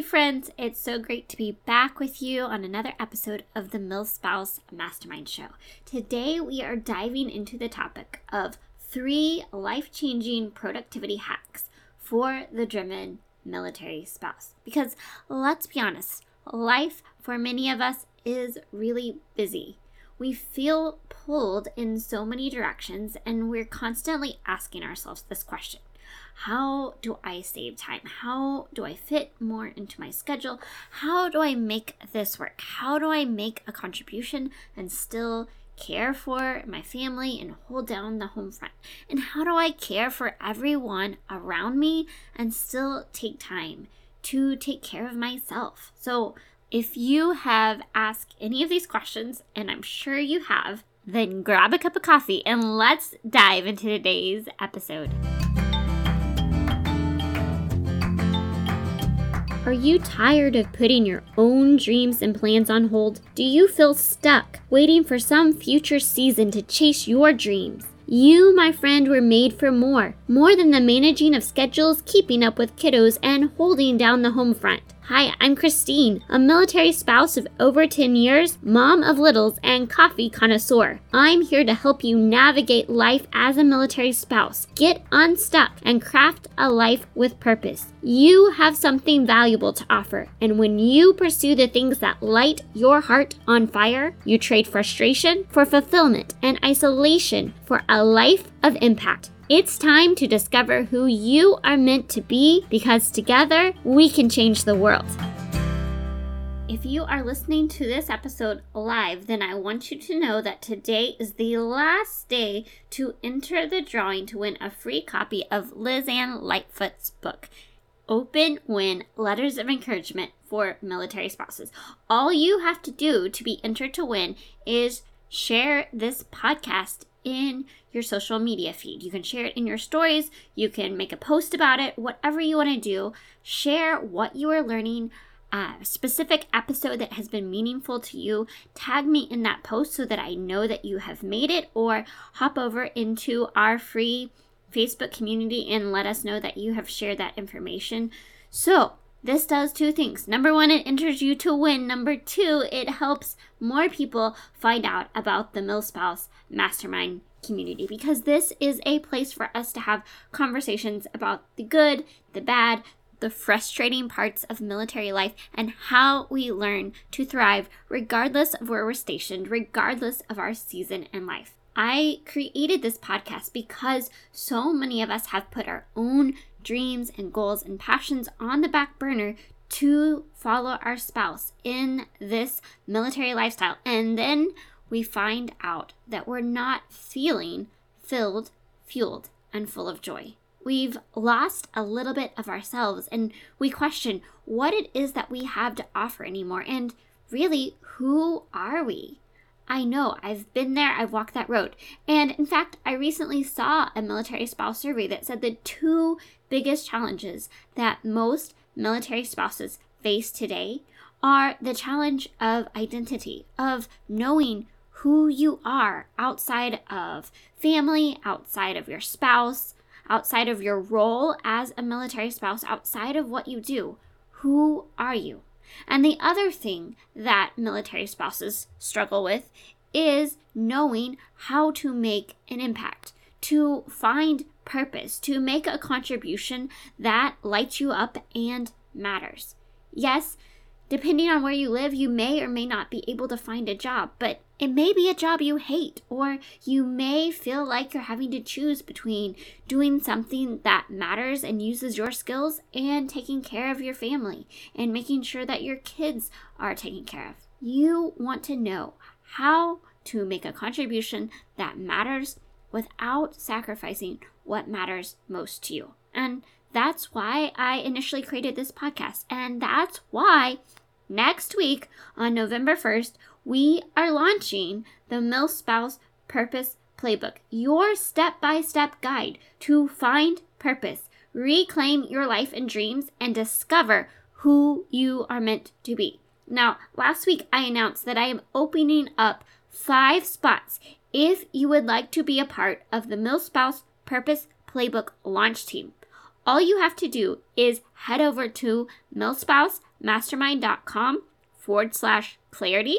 Hey, friends, it's so great to be back with you on another episode of the MilSpouse Mastermind Show. Today, we are diving into the topic of three life changing productivity hacks for the driven military spouse. Because let's be honest, life for many of us is really busy. We feel pulled in so many directions, and we're constantly asking ourselves this question How do I save time? How do I fit more into my schedule? How do I make this work? How do I make a contribution and still care for my family and hold down the home front? And how do I care for everyone around me and still take time to take care of myself? So, if you have asked any of these questions, and I'm sure you have, then grab a cup of coffee and let's dive into today's episode. Are you tired of putting your own dreams and plans on hold? Do you feel stuck, waiting for some future season to chase your dreams? You, my friend, were made for more. More than the managing of schedules, keeping up with kiddos, and holding down the home front. Hi, I'm Christine, a military spouse of over 10 years, mom of littles, and coffee connoisseur. I'm here to help you navigate life as a military spouse, get unstuck, and craft a life with purpose. You have something valuable to offer, and when you pursue the things that light your heart on fire, you trade frustration for fulfillment and isolation for a life of impact. It's time to discover who you are meant to be because together we can change the world. If you are listening to this episode live, then I want you to know that today is the last day to enter the drawing to win a free copy of Lizann Lightfoot's book, Open When Letters of Encouragement for Military Spouses. All you have to do to be entered to win is share this podcast in your social media feed. You can share it in your stories, you can make a post about it, whatever you want to do. Share what you are learning, uh, a specific episode that has been meaningful to you. Tag me in that post so that I know that you have made it, or hop over into our free Facebook community and let us know that you have shared that information. So, this does two things. Number one, it enters you to win. Number two, it helps more people find out about the MilSpouse Mastermind community because this is a place for us to have conversations about the good, the bad, the frustrating parts of military life, and how we learn to thrive regardless of where we're stationed, regardless of our season in life. I created this podcast because so many of us have put our own dreams and goals and passions on the back burner to follow our spouse in this military lifestyle. And then we find out that we're not feeling filled, fueled, and full of joy. We've lost a little bit of ourselves and we question what it is that we have to offer anymore. And really, who are we? I know, I've been there, I've walked that road. And in fact, I recently saw a military spouse survey that said the two biggest challenges that most military spouses face today are the challenge of identity, of knowing who you are outside of family, outside of your spouse, outside of your role as a military spouse, outside of what you do. Who are you? And the other thing that military spouses struggle with is knowing how to make an impact, to find purpose, to make a contribution that lights you up and matters. Yes, depending on where you live, you may or may not be able to find a job, but it may be a job you hate, or you may feel like you're having to choose between doing something that matters and uses your skills and taking care of your family and making sure that your kids are taken care of. You want to know how to make a contribution that matters without sacrificing what matters most to you. And that's why I initially created this podcast. And that's why next week on November 1st, we are launching the MilSpouse Purpose Playbook, your step by step guide to find purpose, reclaim your life and dreams, and discover who you are meant to be. Now, last week I announced that I am opening up five spots if you would like to be a part of the MilSpouse Purpose Playbook launch team. All you have to do is head over to milspousemastermind.com forward slash clarity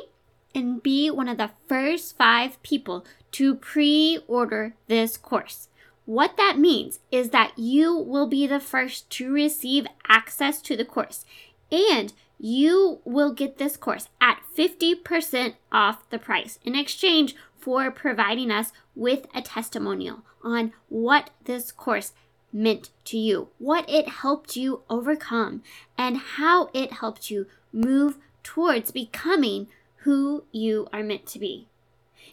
and be one of the first five people to pre order this course. What that means is that you will be the first to receive access to the course and you will get this course at 50% off the price in exchange for providing us with a testimonial on what this course meant to you, what it helped you overcome, and how it helped you move towards becoming who you are meant to be.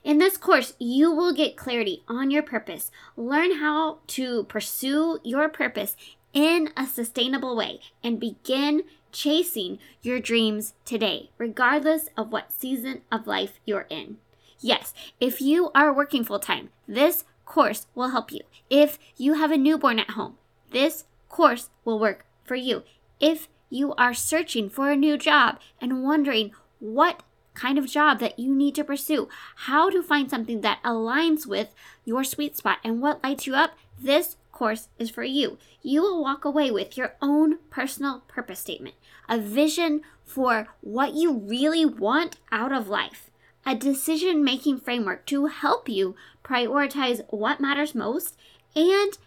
In this course, you will get clarity on your purpose, learn how to pursue your purpose in a sustainable way, and begin chasing your dreams today, regardless of what season of life you're in. Yes, if you are working full time, this course will help you. If you have a newborn at home, this course will work for you. If you are searching for a new job and wondering what kind of job that you need to pursue, how to find something that aligns with your sweet spot and what lights you up, this course is for you. You will walk away with your own personal purpose statement, a vision for what you really want out of life, a decision making framework to help you prioritize what matters most, and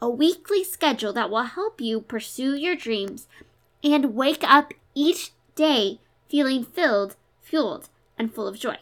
a weekly schedule that will help you pursue your dreams and wake up each day feeling filled, fueled, and full of joy.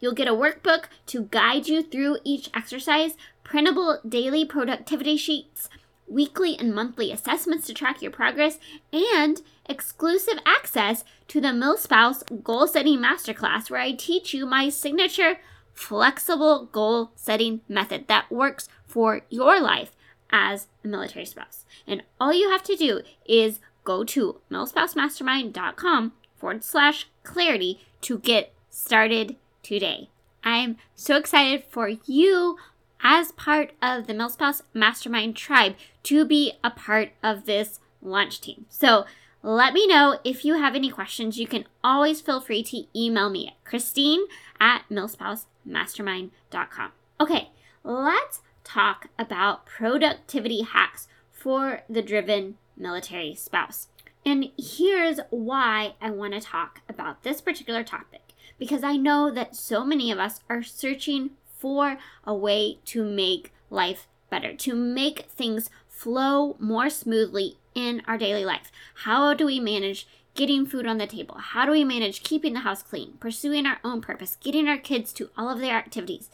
You'll get a workbook to guide you through each exercise, printable daily productivity sheets, weekly and monthly assessments to track your progress, and exclusive access to the MilSpouse Goal Setting Masterclass, where I teach you my signature flexible goal setting method that works for your life as a military spouse. And all you have to do is go to milspousemastermind.com forward slash clarity to get started today. I'm so excited for you as part of the MilSpouse Mastermind tribe to be a part of this launch team. So let me know if you have any questions. You can always feel free to email me at Christine at milspousemastermind.com. Okay, let's talk about productivity hacks for the driven military spouse. And here's why I want to talk about this particular topic because I know that so many of us are searching for a way to make life better, to make things flow more smoothly in our daily life. How do we manage getting food on the table? How do we manage keeping the house clean, pursuing our own purpose, getting our kids to all of their activities,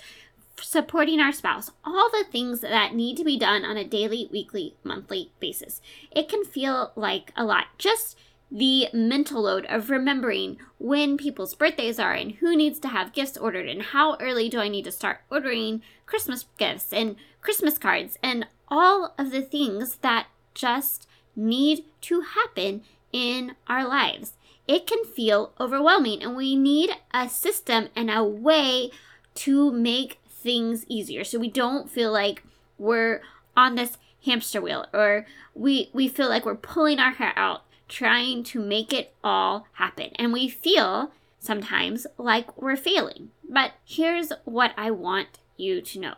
supporting our spouse, all the things that need to be done on a daily, weekly, monthly basis. It can feel like a lot. Just the mental load of remembering when people's birthdays are and who needs to have gifts ordered and how early do I need to start ordering Christmas gifts and Christmas cards and all of the things that just need to happen in our lives. It can feel overwhelming, and we need a system and a way to make things easier. So we don't feel like we're on this hamster wheel or we we feel like we're pulling our hair out trying to make it all happen. And we feel sometimes like we're failing. But here's what i want you to know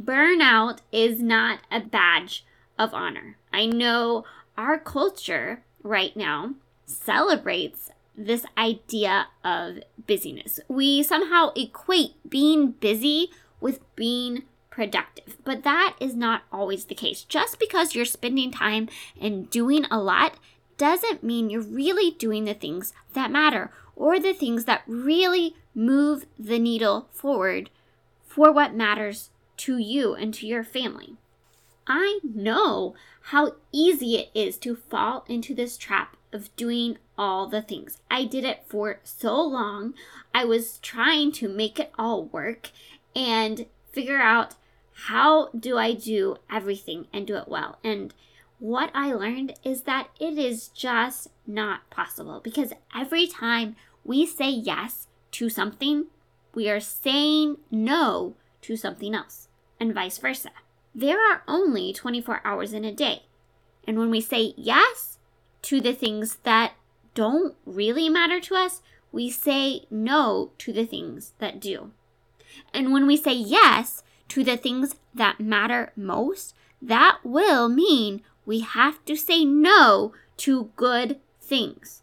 burnout is not a badge of honor i know our culture right now celebrates this idea of busyness. We somehow equate being busy with being productive, but that is not always the case. Just because you're spending time and doing a lot doesn't mean you're really doing the things that matter or the things that really move the needle forward for what matters to you and to your family. I know how easy it is to fall into this trap of doing all the things. I did it for so long. I was trying to make it all work and figure out how do I do everything and do it well. And what I learned is that it is just not possible because every time we say yes to something, we are saying no to something else, and vice versa. There are only 24 hours in a day. And when we say yes to the things that don't really matter to us, we say no to the things that do. And when we say yes to the things that matter most, that will mean we have to say no to good things,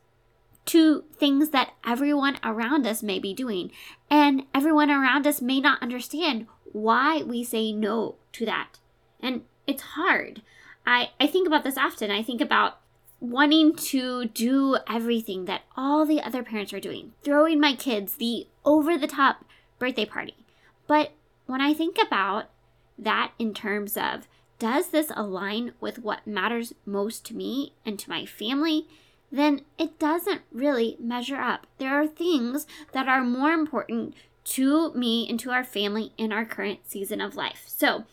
to things that everyone around us may be doing. And everyone around us may not understand why we say no to that. And it's hard. I, I think about this often. I think about wanting to do everything that all the other parents are doing, throwing my kids the over the top birthday party. But when I think about that in terms of does this align with what matters most to me and to my family? Then it doesn't really measure up. There are things that are more important to me and to our family in our current season of life. So,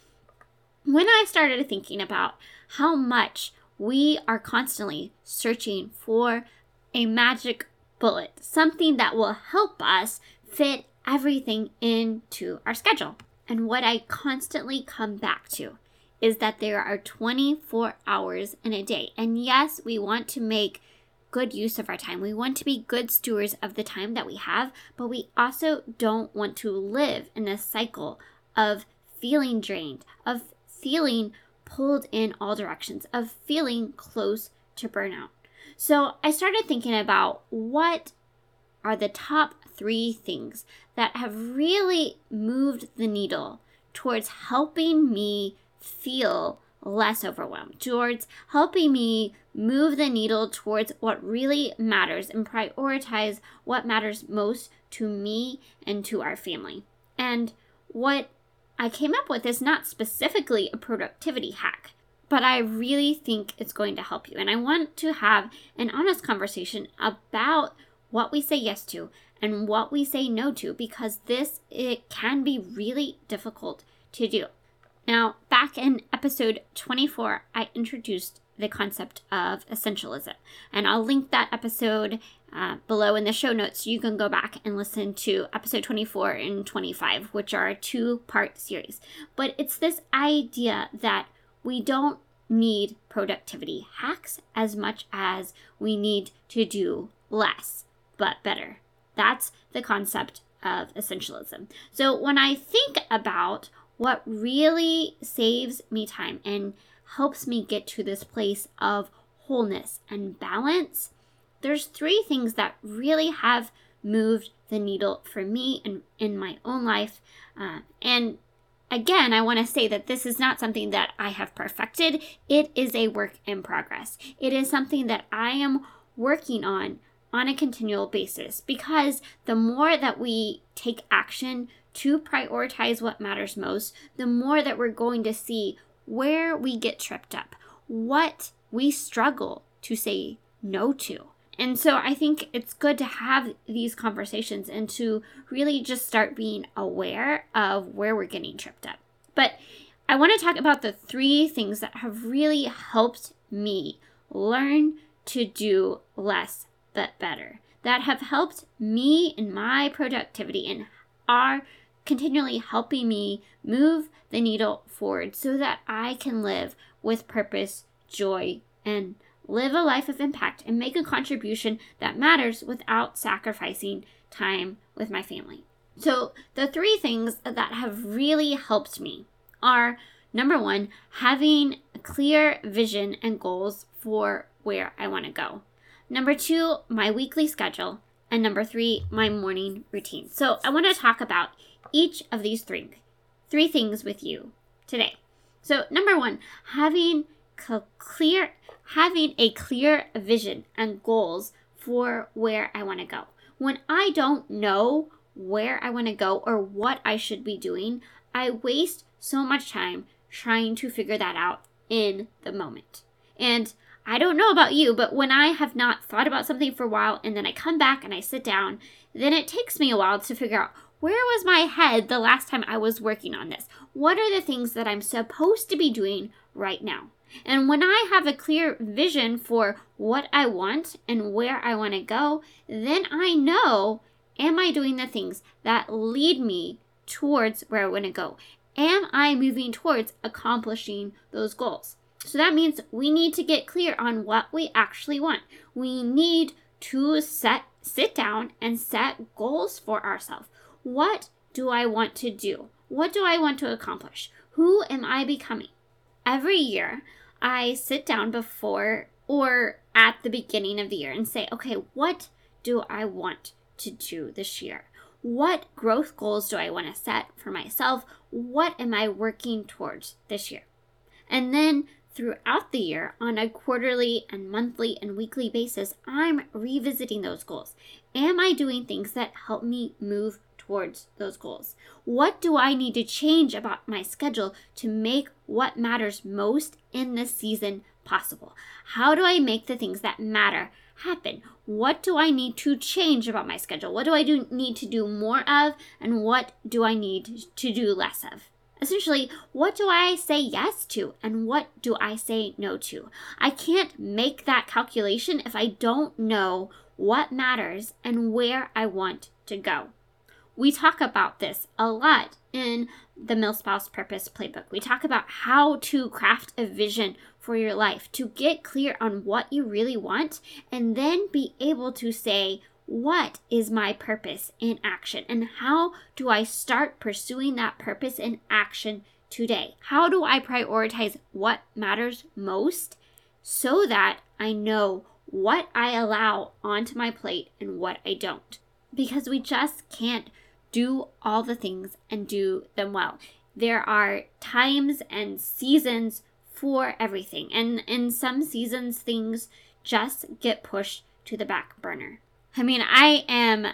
when I started thinking about how much we are constantly searching for a magic bullet, something that will help us fit everything into our schedule. And what I constantly come back to is that there are 24 hours in a day. And yes, we want to make good use of our time. We want to be good stewards of the time that we have, but we also don't want to live in a cycle of feeling drained, of feeling pulled in all directions, of feeling close to burnout. So I started thinking about what are the top three things that have really moved the needle towards helping me feel less overwhelmed, towards helping me move the needle towards what really matters and prioritize what matters most to me and to our family. And what I came up with is not specifically a productivity hack, but I really think it's going to help you. And I want to have an honest conversation about what we say yes to and what we say no to because this it can be really difficult to do. Now, back in episode 24, I introduced the concept of essentialism, and I'll link that episode uh, below in the show notes you can go back and listen to episode 24 and 25, which are a two part series. But it's this idea that we don't need productivity hacks as much as we need to do less but better. That's the concept of essentialism. So when I think about what really saves me time and helps me get to this place of wholeness and balance, there's three things that really have moved the needle for me and in my own life. Uh, and again, I want to say that this is not something that I have perfected. It is a work in progress. It is something that I am working on on a continual basis because the more that we take action to prioritize what matters most, the more that we're going to see where we get tripped up, what we struggle to say no to. And so I think it's good to have these conversations and to really just start being aware of where we're getting tripped up. But I want to talk about the three things that have really helped me learn to do less but better that have helped me in my productivity and are continually helping me move the needle forward so that I can live with purpose, joy, and live a life of impact and make a contribution that matters without sacrificing time with my family. So, the three things that have really helped me are number one, having a clear vision and goals for where I want to go. Number two, my weekly schedule. And number three, my morning routine. So I want to talk about each of these three, three things with you today. So number one, having clear, having a clear vision and goals for where I want to go. When I don't know where I want to go or what I should be doing, I waste so much time trying to figure that out in the moment. And I don't know about you, but when I have not thought about something for a while and then I come back and I sit down, then it takes me a while to figure out where was my head the last time I was working on this? What are the things that I'm supposed to be doing right now? And when I have a clear vision for what I want and where I want to go, then I know am I doing the things that lead me towards where I want to go? Am I moving towards accomplishing those goals? So that means we need to get clear on what we actually want. We need to set sit down and set goals for ourselves. What do I want to do? What do I want to accomplish? Who am I becoming? Every year, I sit down before or at the beginning of the year and say, okay, what do I want to do this year? What growth goals do I want to set for myself? What am I working towards this year? And then throughout the year, on a quarterly and monthly and weekly basis, I'm revisiting those goals. Am I doing things that help me move towards those goals? What do I need to change about my schedule to make what matters most in this season possible? How do I make the things that matter happen? What do I need to change about my schedule? What do I do need to do more of and what do I need to do less of? Essentially, what do I say yes to and what do I say no to? I can't make that calculation if I don't know what matters and where I want to go. We talk about this a lot in the MilSpouse Purpose Playbook. We talk about how to craft a vision for your life, to get clear on what you really want, and then be able to say, what is my purpose in action? And how do I start pursuing that purpose in action today? How do I prioritize what matters most so that I know what I allow onto my plate and what I don't? Because we just can't do all the things and do them well. There are times and seasons for everything, and in some seasons, things just get pushed to the back burner. I mean, I am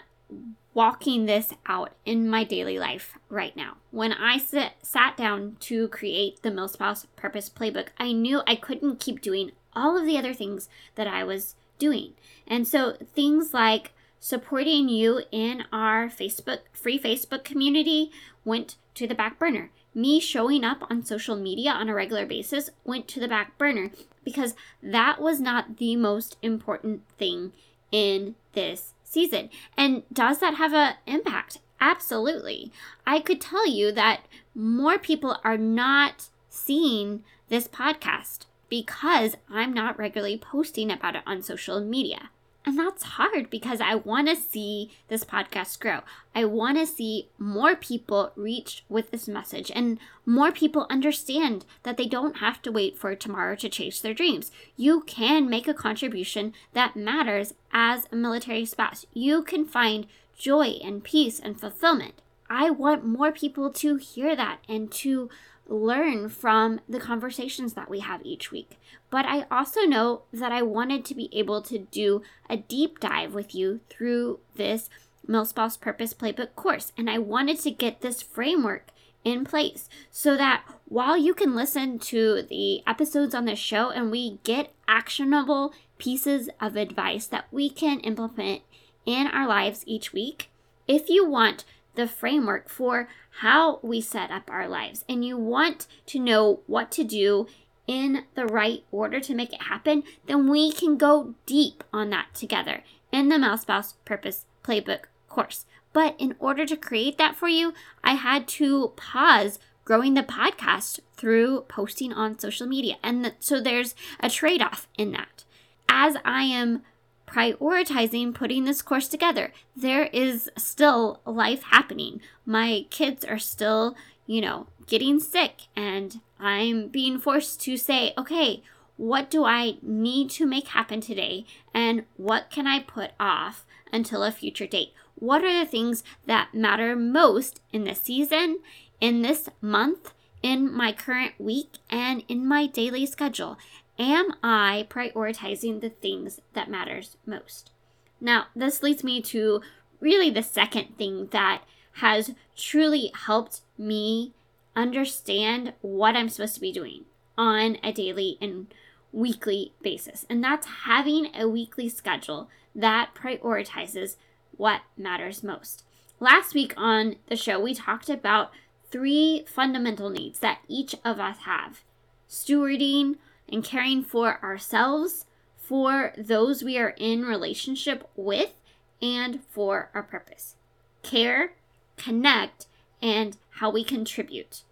walking this out in my daily life right now. When I sit, sat down to create the MilSpouse Purpose Playbook, I knew I couldn't keep doing all of the other things that I was doing. And so things like supporting you in our Facebook free Facebook community went to the back burner. Me showing up on social media on a regular basis went to the back burner because that was not the most important thing in this season. And does that have an impact? Absolutely. I could tell you that more people are not seeing this podcast because I'm not regularly posting about it on social media. And that's hard because I want to see this podcast grow. I want to see more people reach with this message and more people understand that they don't have to wait for tomorrow to chase their dreams. You can make a contribution that matters as a military spouse. You can find joy and peace and fulfillment. I want more people to hear that and to learn from the conversations that we have each week. But I also know that I wanted to be able to do a deep dive with you through this MilSpouse Purpose Playbook course. And I wanted to get this framework in place so that while you can listen to the episodes on this show and we get actionable pieces of advice that we can implement in our lives each week, if you want the framework for how we set up our lives and you want to know what to do in the right order to make it happen, then we can go deep on that together in the MilSpouse Purpose Playbook course. But in order to create that for you, I had to pause growing the podcast through posting on social media. And so there's a trade off in that. As I am prioritizing putting this course together. There is still life happening. My kids are still, you know, getting sick, and I'm being forced to say, okay, what do I need to make happen today, and what can I put off until a future date? What are the things that matter most in this season, in this month, in my current week, and in my daily schedule? Am I prioritizing the things that matters most? Now, this leads me to really the second thing that has truly helped me understand what I'm supposed to be doing on a daily and weekly basis. And that's having a weekly schedule that prioritizes what matters most. Last week on the show, we talked about three fundamental needs that each of us have stewarding and caring for ourselves, for those we are in relationship with, and for our purpose. Care, connect, and how we contribute.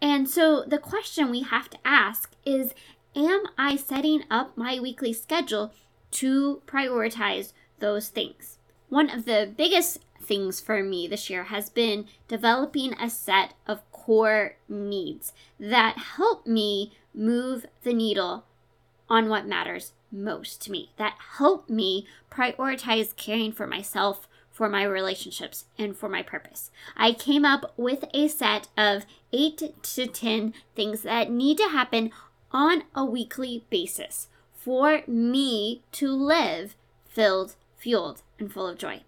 And so the question we have to ask is Am I setting up my weekly schedule to prioritize those things? one of the biggest things for me this year has been developing a set of core needs that help me move the needle on what matters most to me, that help me prioritize caring for myself, for my relationships, and for my purpose. I came up with a set of eight to 10 things that need to happen on a weekly basis for me to live filled, fueled, and full of joy.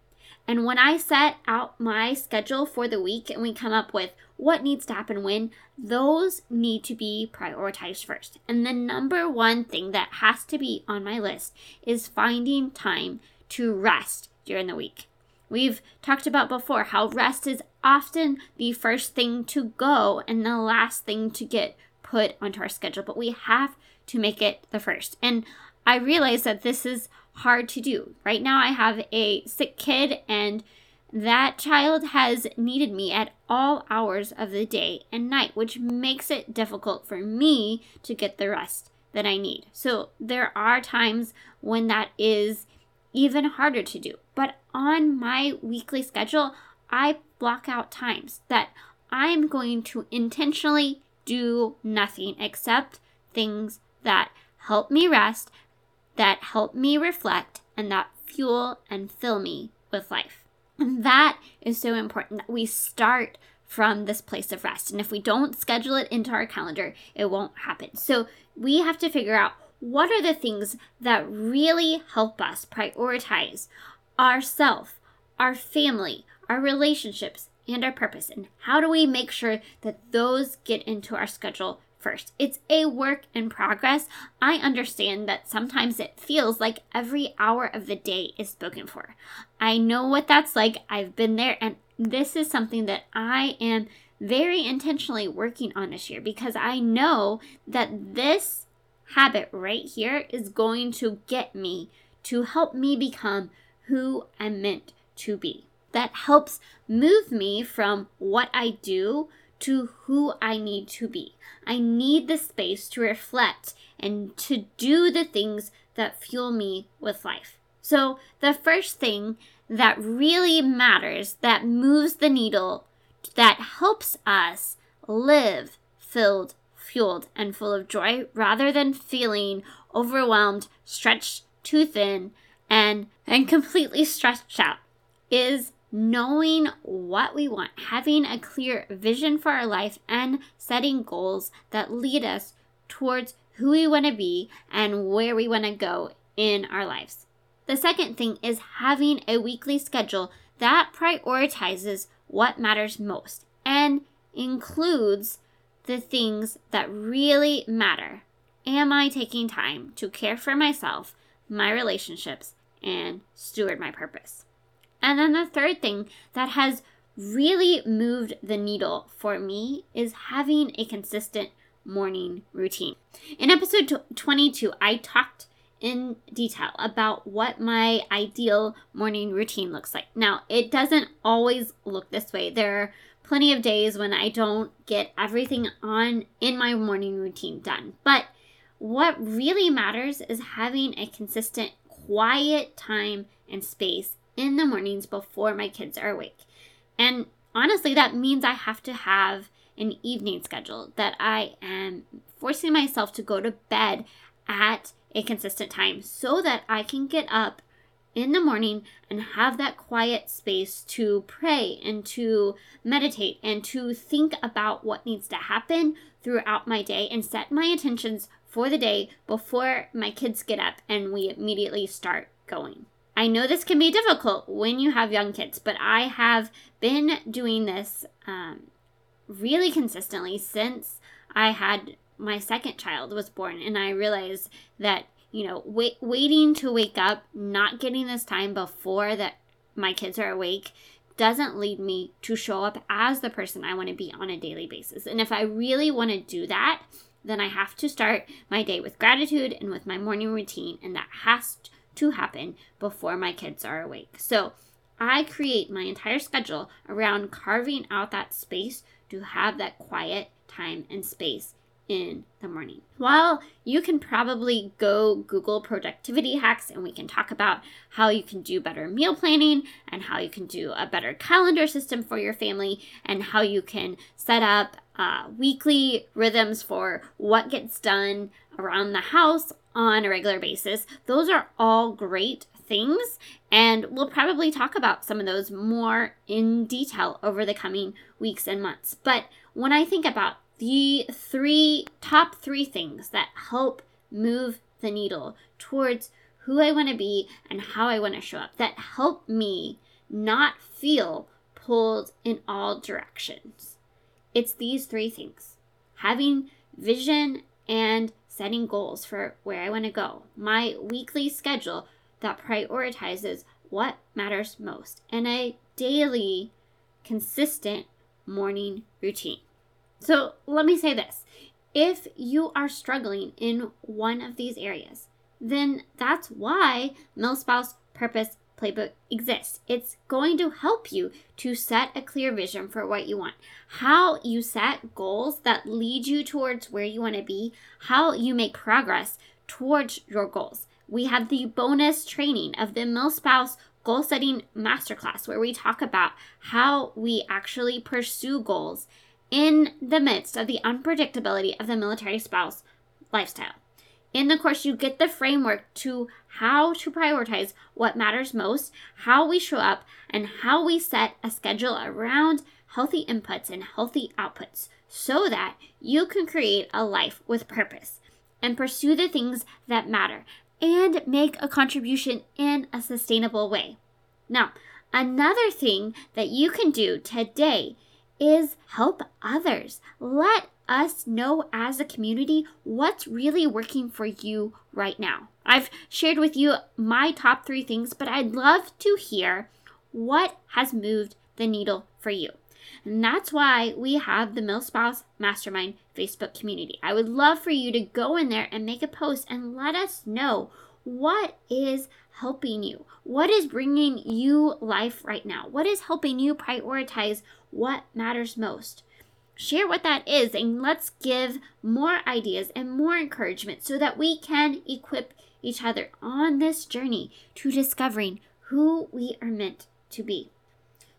And when I set out my schedule for the week and we come up with what needs to happen when, those need to be prioritized first. And the number one thing that has to be on my list is finding time to rest during the week. We've talked about before how rest is often the first thing to go and the last thing to get put onto our schedule, but we have to make it the first. And I realize that this is hard to do. Right now, I have a sick kid, and that child has needed me at all hours of the day and night, which makes it difficult for me to get the rest that I need. So, there are times when that is even harder to do. But on my weekly schedule, I block out times that I'm going to intentionally do nothing except things that help me rest, that help me reflect, and that fuel and fill me with life. And that is so important that we start from this place of rest. And if we don't schedule it into our calendar, it won't happen. So we have to figure out what are the things that really help us prioritize ourself, our family, our relationships, and our purpose. And how do we make sure that those get into our schedule first. It's a work in progress. I understand that sometimes it feels like every hour of the day is spoken for. I know what that's like. I've been there, and this is something that I am very intentionally working on this year because I know that this habit right here is going to get me to help me become who I'm meant to be. That helps move me from what I do to who I need to be. I need the space to reflect and to do the things that fuel me with life. So, the first thing that really matters, that moves the needle, that helps us live filled, fueled, and full of joy rather than feeling overwhelmed, stretched too thin, and, and completely stretched out is knowing what we want, having a clear vision for our life, and setting goals that lead us towards who we want to be and where we want to go in our lives. The second thing is having a weekly schedule that prioritizes what matters most and includes the things that really matter. Am I taking time to care for myself, my relationships, and steward my purpose? And then the third thing that has really moved the needle for me is having a consistent morning routine. In episode 22, I talked in detail about what my ideal morning routine looks like. Now, it doesn't always look this way. There are plenty of days when I don't get everything on in my morning routine done. But what really matters is having a consistent quiet time and space in the mornings before my kids are awake. And honestly, that means I have to have an evening schedule that I am forcing myself to go to bed at a consistent time so that I can get up in the morning and have that quiet space to pray and to meditate and to think about what needs to happen throughout my day and set my intentions for the day before my kids get up and we immediately start going. I know this can be difficult when you have young kids, but I have been doing this um, really consistently since I had my second child was born, and I realized that you know wait, waiting to wake up, not getting this time before that my kids are awake doesn't lead me to show up as the person I want to be on a daily basis. And if I really want to do that, then I have to start my day with gratitude and with my morning routine, and that has to happen before my kids are awake. So I create my entire schedule around carving out that space to have that quiet time and space in the morning. While you can probably go Google productivity hacks and we can talk about how you can do better meal planning and how you can do a better calendar system for your family and how you can set up uh, weekly rhythms for what gets done around the house on a regular basis. Those are all great things, and we'll probably talk about some of those more in detail over the coming weeks and months. But when I think about the three top three things that help move the needle towards who I want to be and how I want to show up, that help me not feel pulled in all directions. It's these three things having vision and setting goals for where I want to go, my weekly schedule that prioritizes what matters most, and a daily, consistent morning routine. So let me say this if you are struggling in one of these areas, then that's why MilSpouse Purpose Playbook exists. It's going to help you to set a clear vision for what you want, how you set goals that lead you towards where you want to be, how you make progress towards your goals. We have the bonus training of the MilSpouse Goal Setting Masterclass, where we talk about how we actually pursue goals in the midst of the unpredictability of the military spouse lifestyle. In the course, you get the framework to how to prioritize what matters most, how we show up, and how we set a schedule around healthy inputs and healthy outputs so that you can create a life with purpose and pursue the things that matter and make a contribution in a sustainable way. Now, another thing that you can do today is help others. Let us know as a community what's really working for you right now. I've shared with you my top three things, but I'd love to hear what has moved the needle for you. And that's why we have the MilSpouse Mastermind Facebook community. I would love for you to go in there and make a post and let us know what is helping you? What is bringing you life right now? What is helping you prioritize what matters most? Share what that is and let's give more ideas and more encouragement so that we can equip each other on this journey to discovering who we are meant to be.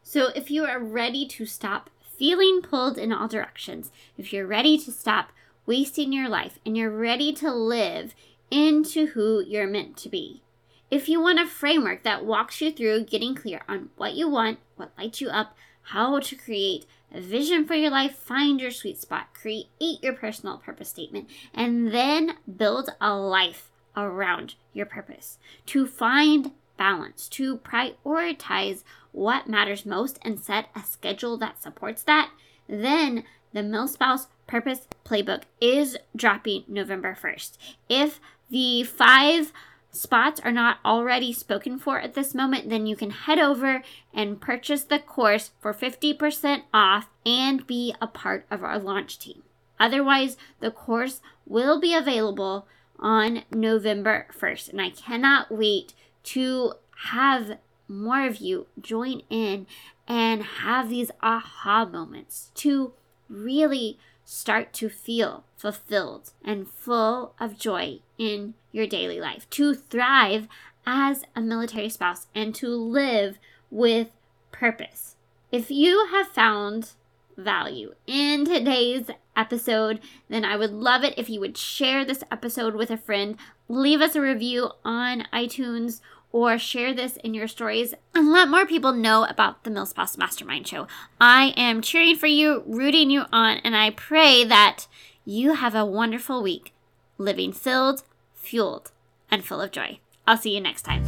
So, if you are ready to stop feeling pulled in all directions, if you're ready to stop wasting your life and you're ready to live into who you're meant to be, if you want a framework that walks you through getting clear on what you want, what lights you up, how to create vision for your life, find your sweet spot, create your personal purpose statement, and then build a life around your purpose. To find balance, to prioritize what matters most and set a schedule that supports that, then the MilSpouse Purpose Playbook is dropping November 1st. If the five spots are not already spoken for at this moment, then you can head over and purchase the course for 50% off and be a part of our launch team. Otherwise, the course will be available on November 1st, and I cannot wait to have more of you join in and have these aha moments to really start to feel fulfilled and full of joy in your daily life, to thrive as a military spouse, and to live with purpose. If you have found value in today's episode, then I would love it if you would share this episode with a friend, leave us a review on iTunes, or share this in your stories and let more people know about the MilSpouse Mastermind Show. I am cheering for you, rooting you on, and I pray that you have a wonderful week living filled fueled, and full of joy. I'll see you next time.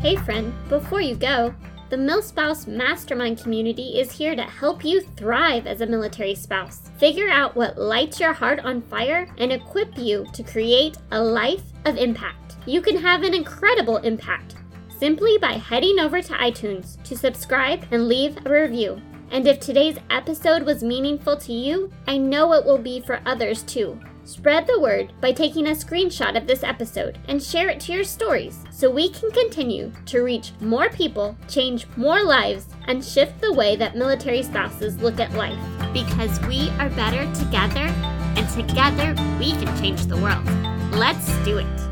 Hey, friend, before you go, the MilSpouse Mastermind community is here to help you thrive as a military spouse. Figure out what lights your heart on fire and equip you to create a life of impact. You can have an incredible impact simply by heading over to iTunes to subscribe and leave a review. And if today's episode was meaningful to you, I know it will be for others too. Spread the word by taking a screenshot of this episode and share it to your stories so we can continue to reach more people, change more lives, and shift the way that military spouses look at life. Because we are better together, and together we can change the world. Let's do it.